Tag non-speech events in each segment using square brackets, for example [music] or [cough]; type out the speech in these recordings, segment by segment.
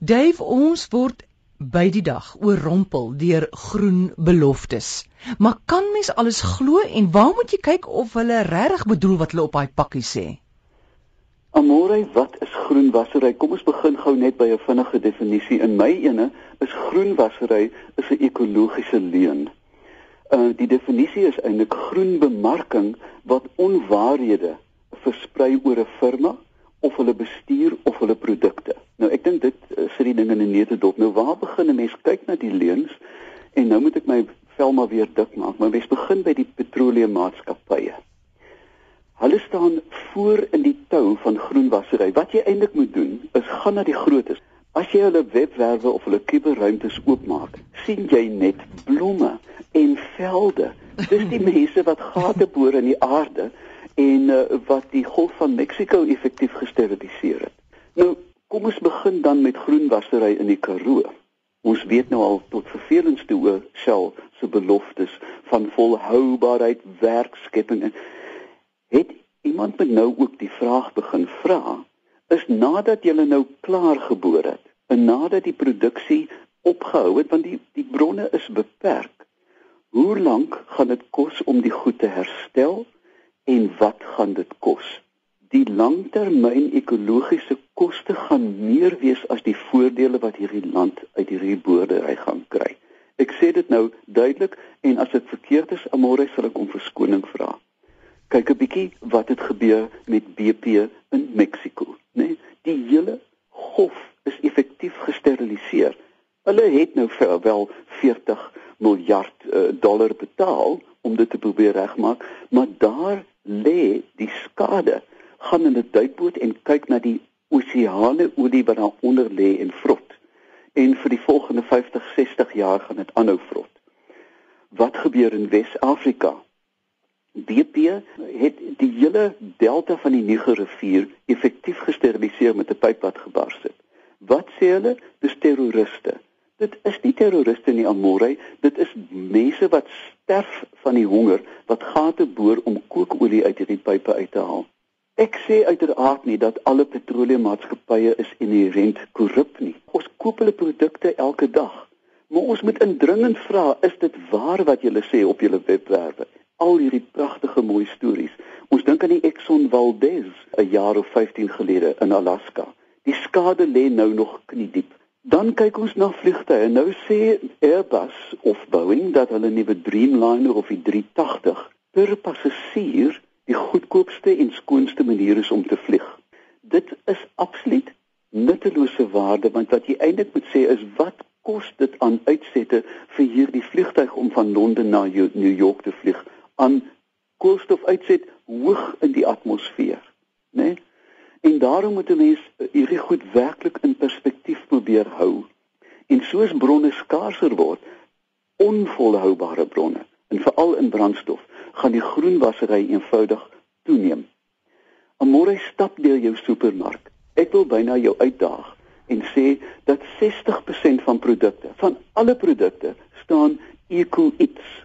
Dave, ons word by die dag oorrompel deur groen beloftes. Maar kan mens alles glo en waar moet jy kyk of hulle regtig bedoel wat hulle op daai pakkie sê? Amore, wat is groen wassery? Kom ons begin gou net by 'n vinnige definisie. In my ene is groen wassery 'n ekologiese leuen. Uh die definisie is eintlik groen bemarking wat onwaarhede versprei oor 'n firma of hulle bestuur of hulle produkte. Nou ek dink dit uh, sit die ding in 'n neete dop. Nou waar begin 'n mens kyk na die leuns? En nou moet ek my vel maar weer dik maak, maar mens begin by die petroleummaatskappye. Hulle staan voor in die tou van groenwassery. Wat jy eintlik moet doen, is gaan na die grootes. As jy hulle webwerwe of hulle kuberruimtes oopmaak, sien jy net blomme en velde. Dis die [laughs] mense wat gate boor in die aarde en uh, wat die Golf van Mexiko effektief gesteriliseer het. Nou, kom ons begin dan met groenwassery in die Karoo. Ons weet nou al tot vervelings toe oor Shell se beloftes van volhoubaarheid, werkskepping en het iemand met nou ook die vraag begin vra is nadat jy nou klaar geboor het en nadat die produksie opgehou het want die die bronne is beperk hoe lank gaan dit kos om die goed te herstel en wat gaan dit kos die langtermyn ekologiese koste gaan meer wees as die voordele wat hierdie land uit hierdie boerdery gaan kry ek sê dit nou duidelik en as dit verkeerd is amore sal ek om verskoning vra kyk 'n bietjie wat het gebeur met BP in Mexiko, né? Nee, die hele golf is effektief gesteriliseer. Hulle het nou vir wel 40 miljard uh, dollar betaal om dit te probeer regmaak, maar daar lê die skade. Gaan in 'n duikboot en kyk na die oseane olie wat daar onder lê en vrot. En vir die volgende 50, 60 jaar gaan dit aanhou vrot. Wat gebeur in Wes-Afrika? BP het die hele delta van die Nigerrivier effektief gesteriliseer met 'n pyp wat gebars het. Wat sê hulle? Dis terroriste. Dit is nie terroriste nie, Amorey, dit is mense wat sterf van die honger wat gate boor om kookolie uit hierdie pype uit te haal. Ek sê uiteraard nie dat alle petroleummaatskappye is inherënt korrup nie. Ons koop hulle produkte elke dag. Maar ons moet indringend vra, is dit waar wat julle sê op julle webwerwe? al hierdie pragtige mooi stories. Ons dink aan die Exxon Valdez 'n jaar of 15 gelede in Alaska. Die skade lê nou nog kniediep. Dan kyk ons na vliegtye. Nou sê Airbus of Boeing dat hulle nuwe Dreamliner of die 380 per passasier die goedkoopste en skoonste manier is om te vlieg. Dit is absoluut nuttelose waarde want wat jy eintlik moet sê is wat kos dit aan uitsette vir hierdie vliegtyg om van Londen na New York te vlieg? aan koolstofuitset hoog in die atmosfeer, daarom moet 'n mens hierdie goed werklik in perspektief probeer hou. En soos bronne skaarser word, onvolhoubare bronne, en veral in brandstof, gaan die groenwasery eenvoudig toeneem. Amore stap deur jou supermark. Ek wil byna jou uitdaag en sê dat 60% van produkte, van alle produkte, staan eco iets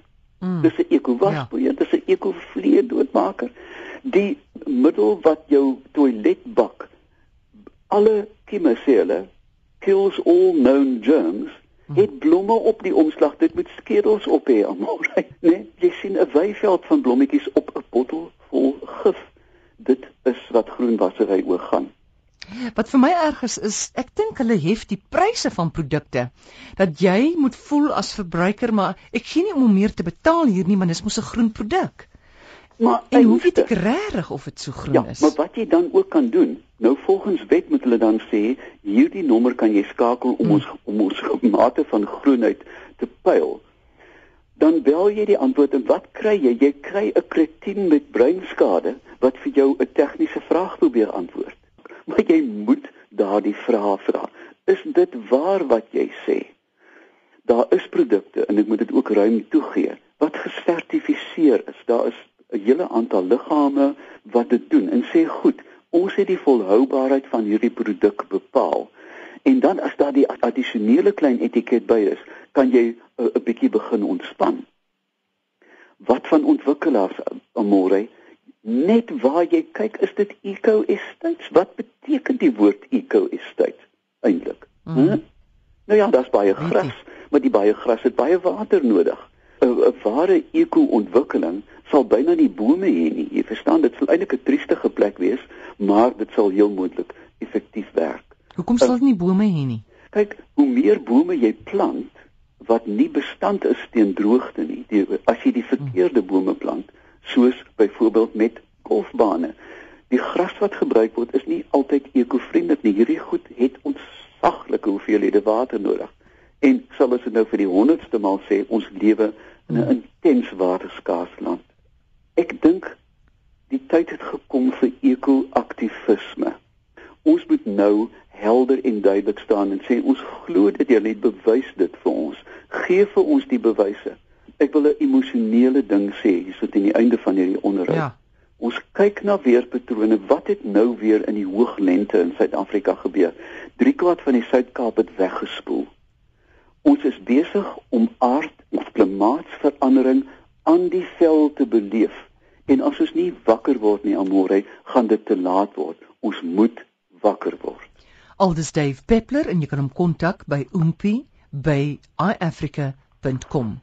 Mm. Dis 'n ekowaspoeier, ja. dis 'n ekovlee doodmaker. Die middel wat jou toiletbak alle kieme sê hulle kills all known germs. Mm. Het blomme op die omslag, dit moet skedels op hê, amore, [laughs] né? Jy sien 'n weiveld van blommetjies op 'n bottel vol gif. Dit is wat groenwassery oor gaan. Wat vir my erg is is ek dink hulle hef die pryse van produkte dat jy moet voel as verbruiker maar ek gee nie om meer te betaal hier nie want dit is mos 'n groen produk. Maar en hoe weet ek regtig of dit so groen ja, is? Maar wat jy dan ook kan doen, nou volgens wet moet hulle dan sê hierdie nommer kan jy skakel om hmm. ons om ons mate van groenheid te pyl. Dan bel jy die antwoord en wat kry jy? Jy kry 'n kretien met breinskade wat vir jou 'n tegniese vraag probeer antwoord maar jy moet daardie vraag vra. Is dit waar wat jy sê? Daar is produkte en ek moet dit ook ruim toegee wat gesertifiseer is. Daar is 'n hele aantal liggame wat dit doen en sê goed, ons het die volhoubaarheid van hierdie produk bepaal. En dan as daar die addisionele klein etiket by is, kan jy 'n bietjie begin ontspan. Wat van ontwikkelaars amore? net waar jy kyk is dit eco estates wat beteken die woord eco estate eintlik Mm. Nou ja, daar's baie gras, maar die baie gras het baie water nodig. 'n Ware eko-ontwikkeling sal byna nie bome hê nie. Jy verstaan, dit sal eintlik 'n triestige plek wees, maar dit sal heel moontlik effektief werk. Hoekom sal dit nie bome hê nie? Kyk, hoe meer bome jy plant wat nie bestand is teen droogte nie, die, as jy die verkeerde bome plant, soos byvoorbeeld met golfbane, die gras wat gebruik word is nie altyd ekovriendelik nie. Hierdie goed het ontsaglike hoeveelhede water nodig. En sal ons nou vir die 100ste maal sê ons lewe in 'n intens waterskaars land. Ek dink die tyd het gekom vir eko-aktivisme. Ons moet nou helder en duidelik staan en sê ons glo dit jy het bewys dit vir ons. Geef vir ons die bewyse. Ek wil 'n emosionele ding sê hier so teen die einde van hierdie onderhoud. Ja. Ons kyk na weerpatrone. Wat het nou weer in die hooglente in Suid-Afrika gebeur? 3 kwart van die Suid-Kaap het weggespoel. Ons is besig om aard- of klimaatsverandering aan die veld te beleef. En as ons nie wakker word nie amore, gaan dit te laat word. Ons moet wakker word. Aldus Dave Peppler en jy kan hom kontak by oompie by iafrica.com.